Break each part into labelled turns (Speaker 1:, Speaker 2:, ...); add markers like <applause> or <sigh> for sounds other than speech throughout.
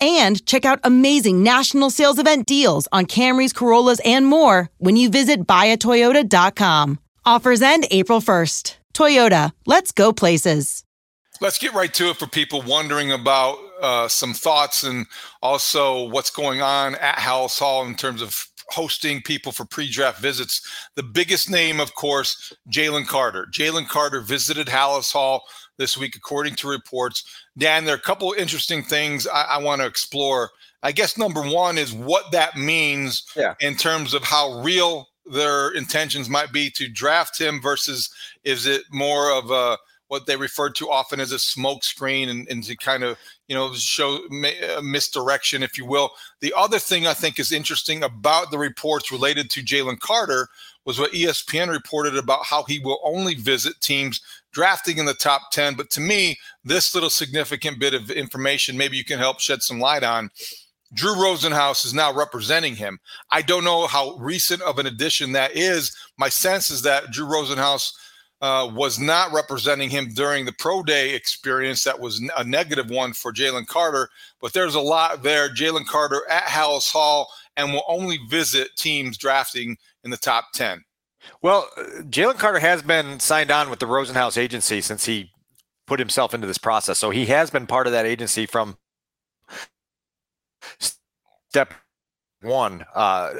Speaker 1: and check out amazing national sales event deals on Camrys, Corollas, and more when you visit buyatoyota.com. Offers end April 1st. Toyota, let's go places.
Speaker 2: Let's get right to it for people wondering about uh, some thoughts and also what's going on at Halas Hall in terms of hosting people for pre-draft visits. The biggest name, of course, Jalen Carter. Jalen Carter visited Halas Hall this week, according to reports. Dan, there are a couple of interesting things I, I want to explore. I guess number one is what that means yeah. in terms of how real their intentions might be to draft him versus is it more of a what they refer to often as a smoke screen and, and to kind of you know show uh, misdirection if you will the other thing i think is interesting about the reports related to jalen carter was what espn reported about how he will only visit teams drafting in the top 10. But to me, this little significant bit of information, maybe you can help shed some light on. Drew Rosenhaus is now representing him. I don't know how recent of an addition that is. My sense is that Drew Rosenhaus uh, was not representing him during the pro day experience. That was a negative one for Jalen Carter. But there's a lot there. Jalen Carter at Halas Hall and will only visit teams drafting in the top 10.
Speaker 3: Well, Jalen Carter has been signed on with the Rosenhaus agency since he put himself into this process. So he has been part of that agency from step one uh,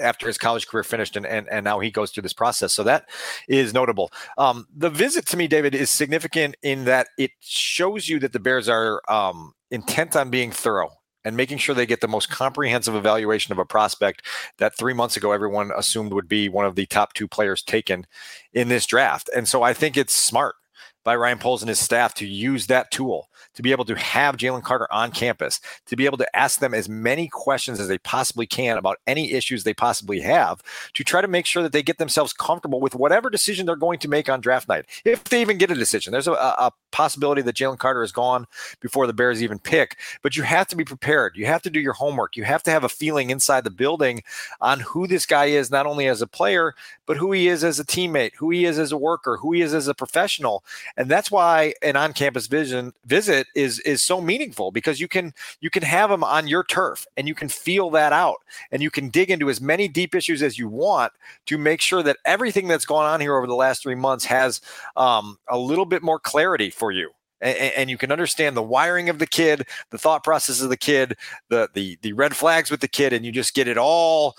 Speaker 3: after his college career finished, and, and and now he goes through this process. So that is notable. Um, the visit to me, David, is significant in that it shows you that the Bears are um, intent on being thorough and making sure they get the most comprehensive evaluation of a prospect that three months ago everyone assumed would be one of the top two players taken in this draft. And so I think it's smart by Ryan Poles and his staff to use that tool to be able to have Jalen Carter on campus, to be able to ask them as many questions as they possibly can about any issues they possibly have, to try to make sure that they get themselves comfortable with whatever decision they're going to make on draft night. If they even get a decision, there's a, a possibility that Jalen Carter is gone before the Bears even pick, but you have to be prepared. You have to do your homework. You have to have a feeling inside the building on who this guy is, not only as a player, but who he is as a teammate, who he is as a worker, who he is as a professional. And that's why an on-campus vision visit is is so meaningful because you can you can have them on your turf and you can feel that out and you can dig into as many deep issues as you want to make sure that everything that's gone on here over the last three months has um, a little bit more clarity for you. And, you can understand the wiring of the kid, the thought process of the kid, the the the red flags with the kid, and you just get it all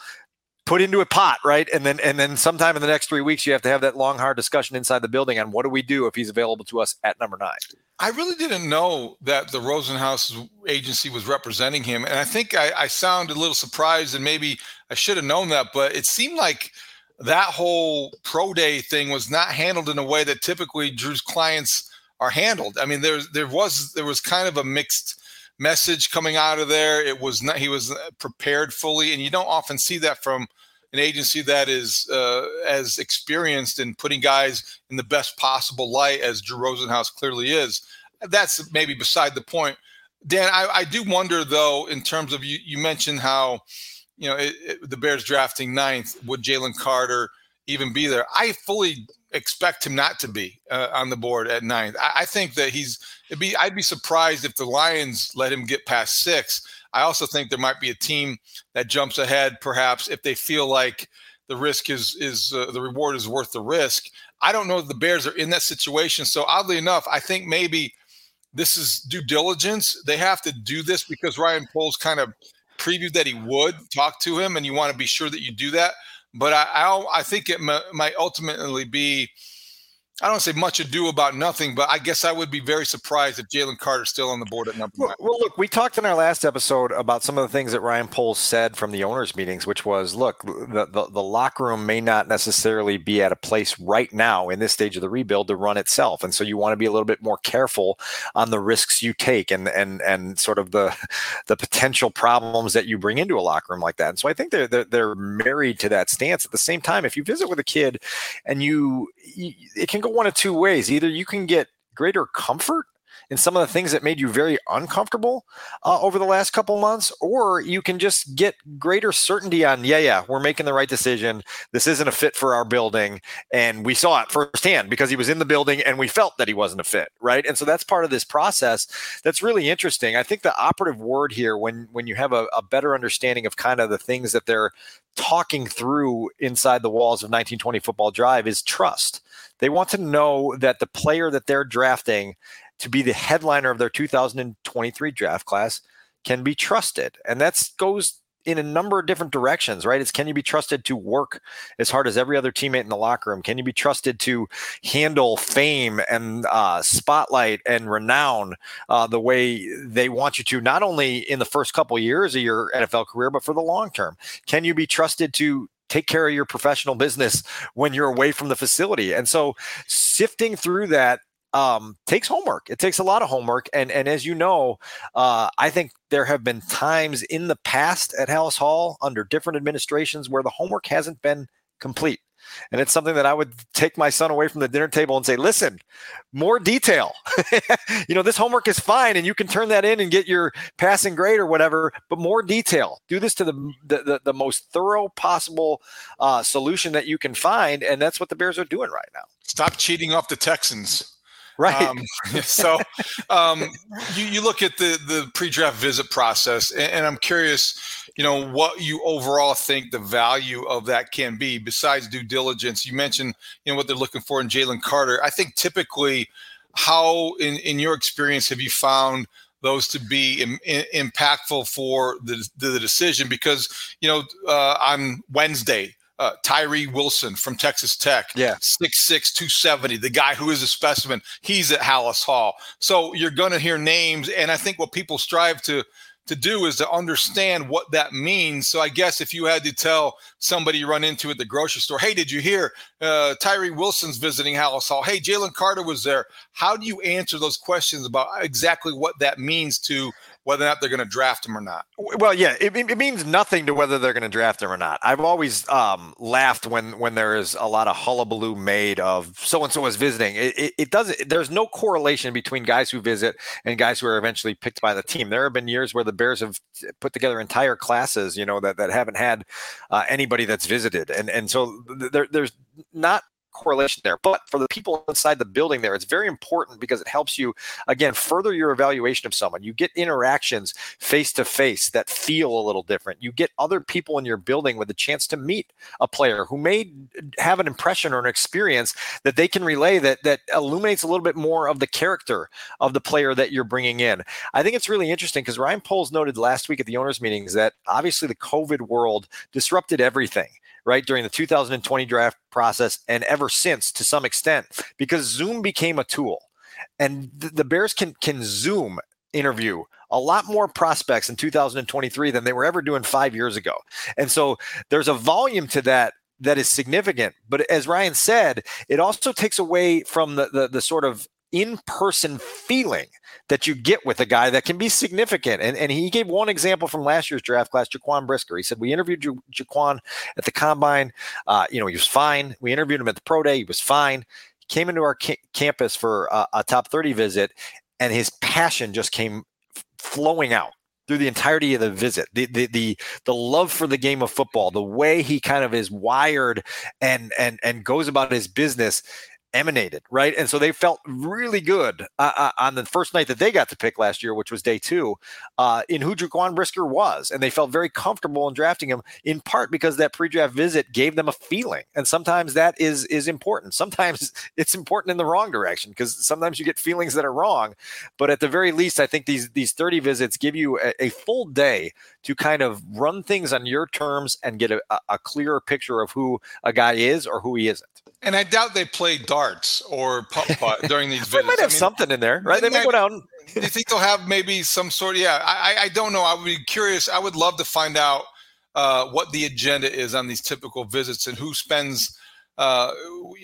Speaker 3: put into a pot, right? And then and then sometime in the next three weeks, you have to have that long, hard discussion inside the building on what do we do if he's available to us at number nine.
Speaker 2: I really didn't know that the Rosenhaus agency was representing him, and I think I, I sound a little surprised, and maybe I should have known that, but it seemed like that whole pro day thing was not handled in a way that typically Drew's clients are handled. I mean, there there was there was kind of a mixed message coming out of there. It was not he was prepared fully, and you don't often see that from an agency that is uh, as experienced in putting guys in the best possible light as Drew Rosenhaus clearly is. That's maybe beside the point. Dan, I, I do wonder though, in terms of you, you mentioned how you know it, it, the Bears drafting ninth. Would Jalen Carter even be there? I fully expect him not to be uh, on the board at ninth. I, I think that he's. It'd be, I'd be surprised if the Lions let him get past six. I also think there might be a team that jumps ahead, perhaps if they feel like the risk is is uh, the reward is worth the risk. I don't know if the Bears are in that situation. So oddly enough, I think maybe this is due diligence. They have to do this because Ryan Poles kind of previewed that he would talk to him, and you want to be sure that you do that. But I I, I think it m- might ultimately be I don't say much ado about nothing, but I guess I would be very surprised if Jalen Carter's still on the board at number
Speaker 3: well,
Speaker 2: one.
Speaker 3: Well, look, we talked in our last episode about some of the things that Ryan Poles said from the owners' meetings, which was, look, the, the, the locker room may not necessarily be at a place right now in this stage of the rebuild to run itself, and so you want to be a little bit more careful on the risks you take and and and sort of the <laughs> the potential problems that you bring into a locker room like that. And so I think they're they're, they're married to that stance. At the same time, if you visit with a kid and you, you it can go one of two ways. Either you can get greater comfort in some of the things that made you very uncomfortable uh, over the last couple months, or you can just get greater certainty on, yeah, yeah, we're making the right decision. This isn't a fit for our building. And we saw it firsthand because he was in the building and we felt that he wasn't a fit, right? And so that's part of this process that's really interesting. I think the operative word here, when when you have a, a better understanding of kind of the things that they're talking through inside the walls of 1920 Football Drive, is trust. They want to know that the player that they're drafting to be the headliner of their 2023 draft class can be trusted. And that goes in a number of different directions, right? It's can you be trusted to work as hard as every other teammate in the locker room? Can you be trusted to handle fame and uh, spotlight and renown uh, the way they want you to, not only in the first couple years of your NFL career, but for the long term? Can you be trusted to take care of your professional business when you're away from the facility. And so sifting through that um, takes homework. It takes a lot of homework. And, and as you know, uh, I think there have been times in the past at Halas Hall under different administrations where the homework hasn't been complete. And it's something that I would take my son away from the dinner table and say, listen, more detail. <laughs> you know, this homework is fine and you can turn that in and get your passing grade or whatever, but more detail. Do this to the, the, the, most thorough possible uh, solution that you can find. And that's what the Bears are doing right now.
Speaker 2: Stop cheating off the Texans.
Speaker 3: Right.
Speaker 2: Um, <laughs> so um, you, you look at the, the pre-draft visit process, and, and, I'm curious, you know, what you overall think the value of that can be besides due diligence. You mentioned, you know, what they're looking for in Jalen Carter. I think typically, how in, in your experience have you found those to be Im, impactful for the, the decision? Because, you know, uh, on Wednesday, uh, Tyree Wilson from Texas Tech.
Speaker 3: Yeah.
Speaker 2: 6'6, 270, the guy who is a specimen. He's at Halas Hall. So you're going to hear names. And I think what people strive to to do is to understand what that means. So I guess if you had to tell somebody you run into at the grocery store, hey, did you hear uh, Tyree Wilson's visiting Halas Hall? Hey, Jalen Carter was there. How do you answer those questions about exactly what that means to whether or not they're going to draft him or not.
Speaker 3: Well, yeah, it, it means nothing to whether they're going to draft him or not. I've always um, laughed when when there is a lot of hullabaloo made of so and so is visiting. It, it, it does. There's no correlation between guys who visit and guys who are eventually picked by the team. There have been years where the Bears have put together entire classes, you know, that that haven't had uh, anybody that's visited, and and so there, there's not correlation there. But for the people inside the building there, it's very important because it helps you, again, further your evaluation of someone. You get interactions face to face that feel a little different. You get other people in your building with a chance to meet a player who may have an impression or an experience that they can relay that that illuminates a little bit more of the character of the player that you're bringing in. I think it's really interesting because Ryan Poles noted last week at the owners' meetings that obviously the COVID world disrupted everything right, during the 2020 draft process and ever since to some extent, because Zoom became a tool. And the, the Bears can can Zoom interview a lot more prospects in 2023 than they were ever doing five years ago. And so there's a volume to that that is significant. But as Ryan said, it also takes away from the, the, the sort of in-person feeling that you get with a guy that can be significant. And, and he gave one example from last year's draft class, Jaquan Brisker. He said, we interviewed ja- Jaquan at the combine. Uh, you know, he was fine. We interviewed him at the pro day. He was fine. He came into our ca- campus for a, a top 30 visit and his passion just came flowing out through the entirety of the visit. The, the the the love for the game of football, the way he kind of is wired and and and goes about his business emanated, right? And so they felt really good uh, uh, on the first night that they got to pick last year, which was day two, uh, in who Jaquan Brisker was. And they felt very comfortable in drafting him in part because that pre-draft visit gave them a feeling. And sometimes that is is important. Sometimes <laughs> it's important in the wrong direction because sometimes you get feelings that are wrong. But at the very least, I think these these 30 visits give you a, a full day to kind of run things on your terms and get a, a clearer picture of who a guy is or who he isn't.
Speaker 2: And I doubt they play darts or putt putt <laughs> during these
Speaker 3: visits. they might have I mean, something in there, right? They, they might go down. <laughs>
Speaker 2: do you think they'll have maybe some sort of, yeah, I, I don't know. I would be curious. I would love to find out uh, what the agenda is on these typical visits and who spends uh,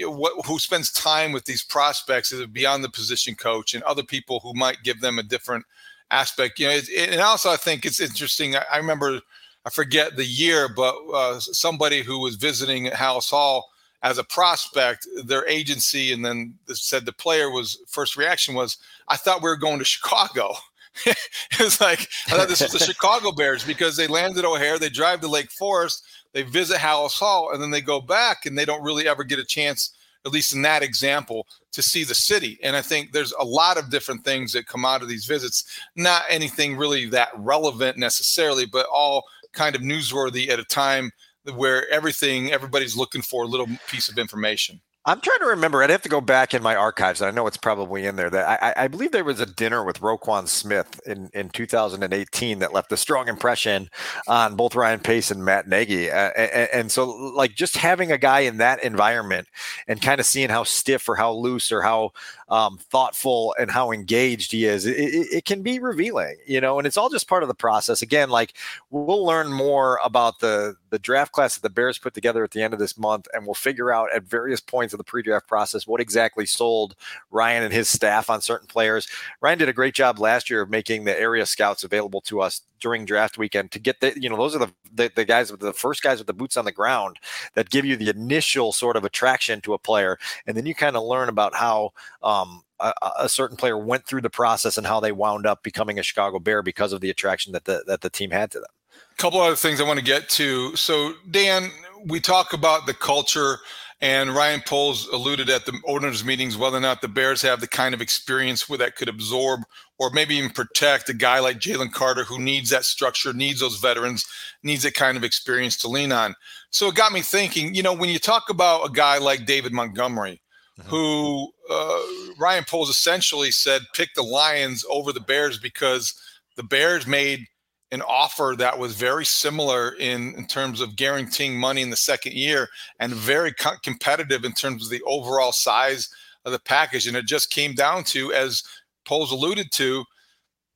Speaker 2: what, who spends time with these prospects is it beyond the position coach and other people who might give them a different aspect. You know, it, and also I think it's interesting. I, I, remember, I forget the year, but uh, somebody who was visiting at Halas Hall as a prospect, their agency, and then said the player was first reaction was, I thought we were going to Chicago. <laughs> it was like I thought this was the <laughs> Chicago Bears because they landed O'Hare, they drive to Lake Forest, they visit Halas Hall, and then they go back and they don't really ever get a chance, at least in that example, to see the city. And I think there's a lot of different things that come out of these visits, not anything really that relevant necessarily, but all kind of newsworthy at a time where everything everybody's looking for a little piece of information.
Speaker 3: I'm trying to remember. I'd have to go back in my archives. I know it's probably in there. That I, I, believe there was a dinner with Roquan Smith in, in 2018 that left a strong impression on both Ryan Pace and Matt Nagy. Uh, and, and, so, like, just having a guy in that environment and kind of seeing how stiff or how loose or how um, thoughtful and how engaged he is, it, it, it, can be revealing, you know, and it's all just part of the process. Again, like we'll learn more about the, the draft class that the Bears put together at the end of this month, and we'll figure out at various points of the pre draft process what exactly sold Ryan and his staff on certain players. Ryan did a great job last year of making the area scouts available to us during draft weekend to get the you know those are the, the, the guys with the first guys with the boots on the ground that give you the initial sort of attraction to a player and then you kind of learn about how um, a, a, certain player went through the process and how they wound up becoming a Chicago Bear because of the attraction that the that the team had to them.
Speaker 2: A couple other things I want to get to. So Dan, we talk about the culture and Ryan Poles alluded at the owners' meetings whether or not the Bears have the kind of experience where that could absorb or maybe even protect a guy like Jalen Carter who needs that structure, needs those veterans, needs that kind of experience to lean on. So it got me thinking, you know, when you talk about a guy like David Montgomery, mm-hmm. who uh, Ryan Poles essentially said pick the Lions over the Bears because the Bears made an offer that was very similar in, in terms of guaranteeing money in the second year and very co- competitive in terms of the overall size of the package. And it just came down to, as Poles alluded to,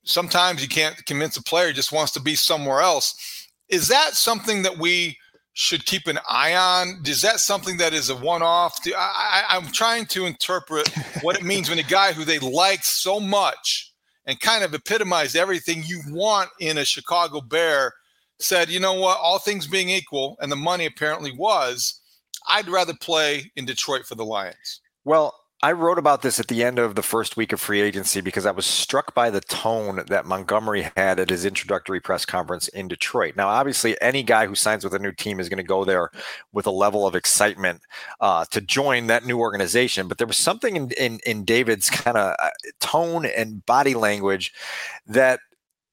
Speaker 2: sometimes you can't convince a player just wants to be somewhere else. Is that something that we should keep an eye on? Is that something that is a one-off? I, I, I'm trying to interpret what it means when a guy who they like so much and kind of epitomized everything you want in a Chicago Bear, said, you know what, all things being equal, and the money apparently was, I'd rather play in Detroit for the Lions.
Speaker 3: Well, I wrote about this at the end of the first week of free agency because I was struck by the tone that Montgomery had at his introductory press conference in Detroit. Now, obviously, any guy who signs with a new team is going to go there with a level of excitement uh, to join that new organization. But there was something in, in, in David's kind of uh, tone and body language that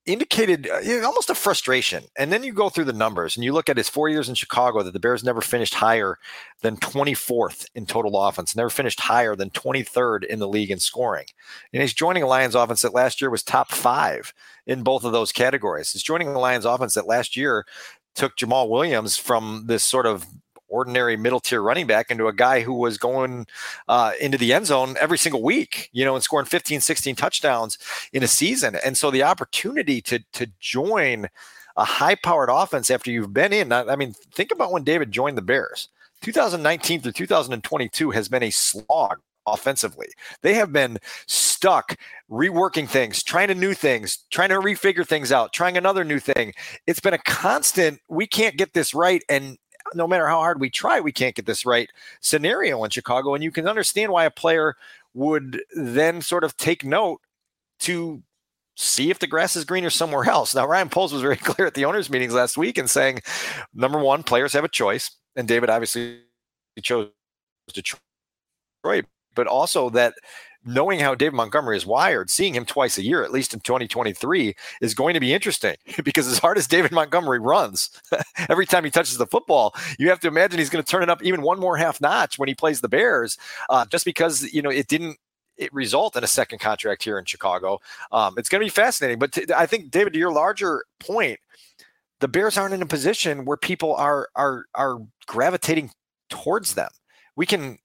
Speaker 3: indicated uh, almost a frustration. And then you go through the numbers and you look at his four years in Chicago that the Bears never finished higher than 24th in total offense, never finished higher than 23rd in the league in scoring. And he's joining a Lions offense that last year was top five in both of those categories. He's joining a Lions offense that last year took Jamaal Williams from this sort of ordinary middle tier running back into a guy who was going uh, into the end zone every single week, you know, and scoring 15, 16 touchdowns in a season. And so the opportunity to to join a high powered offense after you've been in, I mean, think about when David joined the Bears. 2019 through 2022 has been a slog offensively. They have been stuck reworking things, trying to new things, trying to refigure things out, trying another new thing. It's been a constant, we can't get this right. And no matter how hard we try, we can't get this right scenario in Chicago. And you can understand why a player would then sort of take note to see if the grass is greener somewhere else. Now, Ryan Poles was very <laughs> clear at the owners' meetings last week and saying, number one, players have a choice. And David obviously chose Detroit, but also that knowing how David Montgomery is wired, seeing him twice a year, at least in 2023, is going to be interesting <laughs> because as hard as David Montgomery runs, <laughs> every time he touches the football, you have to imagine he's going to turn it up even one more half notch when he plays the Bears, uh, just because, you know, it didn't it result in a second contract here in Chicago. Um, it's going to be fascinating. But t- I think, David, to your larger point, the Bears aren't in a position where people are are are gravitating towards them. We can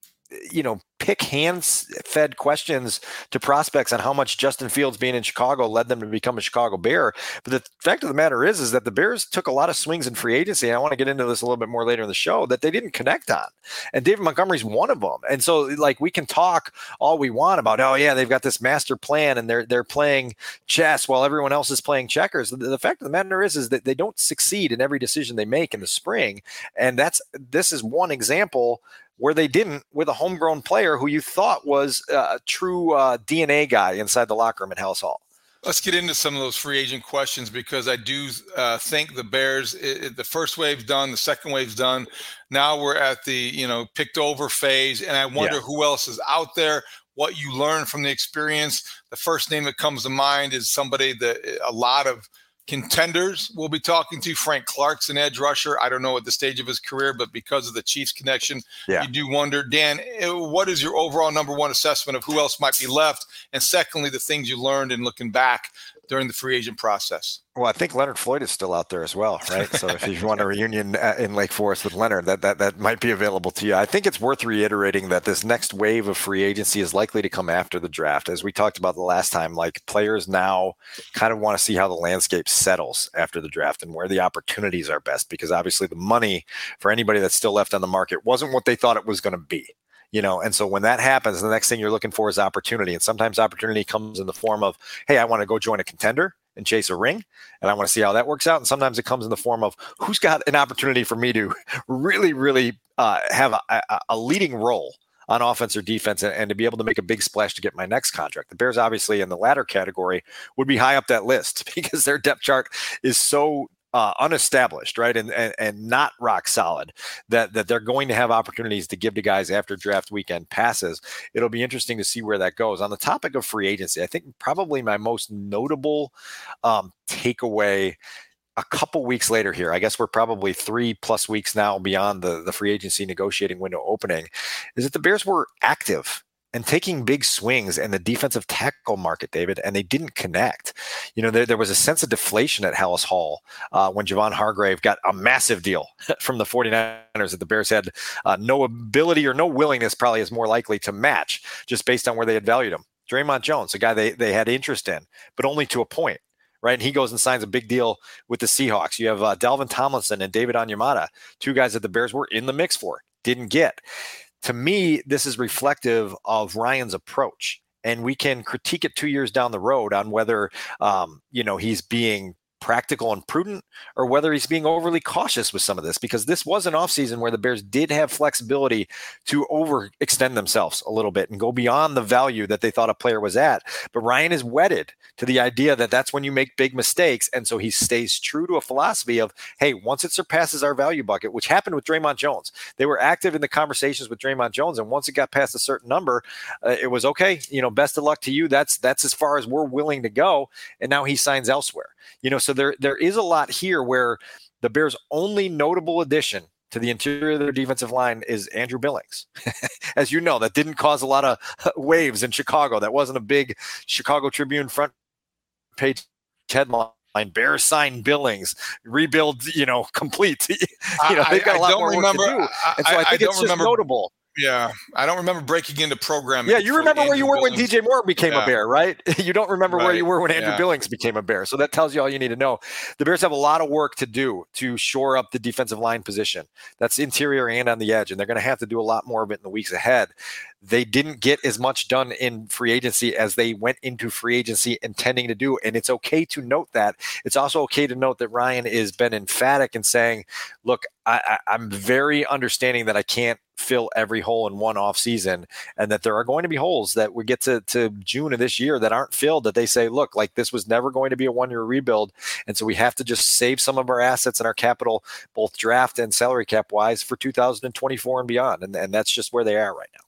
Speaker 3: you know, pick hands fed questions to prospects on how much Justin Fields being in Chicago led them to become a Chicago Bear. But the fact of the matter is, is that the Bears took a lot of swings in free agency. And I want to get into this a little bit more later in the show that they didn't connect on. And David Montgomery's one of them. And so like we can talk all we want about, oh yeah, they've got this master plan and they're they're playing chess while everyone else is playing checkers. The, the fact of the matter is, is that they don't succeed in every decision they make in the spring. And that's this is one example where they didn't with a homegrown player who you thought was a true uh, DNA guy inside the locker room at Halas Hall.
Speaker 2: Let's get into some of those free agent questions because I do uh, think the Bears, it, it, the first wave's done, the second wave's done. Now we're at the you know picked over phase, and I wonder yeah. who else is out there. What you learn from the experience. The first name that comes to mind is somebody that a lot of contenders we'll be talking to. Frank Clark's an edge rusher. I don't know at the stage of his career, but because of the Chiefs connection, yeah. you do wonder. Dan, eh, what is your overall number one assessment of who else might be left? And secondly, the things you learned in looking back during the free agent process.
Speaker 3: Well, I think Leonard Floyd is still out there as well, right? So if you <laughs> want a reunion uh, in Lake Forest with Leonard, that, that that might be available to you. I think it's worth reiterating that this next wave of free agency is likely to come after the draft. As we talked about the last time, like players now kind of want to see how the landscape settles after the draft and where the opportunities are best because obviously the money for anybody that's still left on the market wasn't what they thought it was going to be you know and so when that happens the next thing you're looking for is opportunity and sometimes opportunity comes in the form of hey i want to go join a contender and chase a ring and i want to see how that works out and sometimes it comes in the form of who's got an opportunity for me to really really uh, have a, a, a leading role on offense or defense and, and, to be able to make a big splash to get my next contract. The Bears, obviously, in the latter category, would be high up that list <laughs> because their depth chart is so uh, unestablished, right, and, and and not rock solid, that that they're going to have opportunities to give to guys after draft weekend passes. It'll be interesting to see where that goes. On the topic of free agency, I think probably my most notable um, takeaway a couple weeks later here, I guess we're probably three plus weeks now beyond the, the free agency negotiating window opening, is that the Bears were active and taking big swings in the defensive tackle market, David, and they didn't connect. You know, there, there was a sense of deflation at Halas Hall uh, when Javon Hargrave got a massive deal <laughs> from the 49ers that the Bears had uh, no ability or no willingness, probably is more likely to match just based on where they had valued him. Dre'Mont Jones, a guy they, they had interest in, but only to a point right? And he goes and signs a big deal with the Seahawks. You have uh, Dalvin Tomlinson and David Onyemata, two guys that the Bears were in the mix for, didn't get to me, this is reflective of Ryan's approach. And we can critique it two years down the road on whether, um, you know, he's being practical and prudent or whether he's being overly cautious with some of this because this was an offseason where the Bears did have flexibility to overextend themselves a little bit and go beyond the value that they thought a player was at. But Ryan is wedded to the idea that that's when you make big mistakes. And so he stays true to a philosophy of, hey, once it surpasses our value bucket, which happened with Dre'Mont Jones, they were active in the conversations with Dre'Mont Jones. And once it got past a certain number, uh, it was okay, you know, best of luck to you. That's, that's as far as we're willing to go. And now he signs elsewhere. You know, so there there is a lot here where the Bears' only notable addition to the interior of their defensive line is Andrew Billings. <laughs> As you know, that didn't cause a lot of <laughs> waves in Chicago. That wasn't a big Chicago Tribune front page headline. Bears sign Billings, rebuild, you know, <laughs> complete. you know, they've got a lot more remember, work to do. And so I, I think I it's just remember, notable.
Speaker 2: Yeah, I don't remember breaking into programming.
Speaker 3: Yeah, you remember where you were Billings. when DJ Moore became yeah. a Bear, right? <laughs> you don't remember right. where you were when Andrew yeah. Billings became a Bear. So that tells you all you need to know. The Bears have a lot of work to do to shore up the defensive line position. That's interior and on the edge, and they're going to have to do a lot more of it in the weeks ahead. They didn't get as much done in free agency as they went into free agency intending to do. And it's okay to note that. It's also okay to note that Ryan has been emphatic in saying, look, I, am very understanding that I can't fill every hole in one off season and that there are going to be holes that we get to, to June of this year that aren't filled that they say, look, like this was never going to be a one year rebuild. And so we have to just save some of our assets and our capital, both draft and salary cap wise for 2024 and beyond. And, and that's just where they are right now.